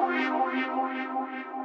Oh, you.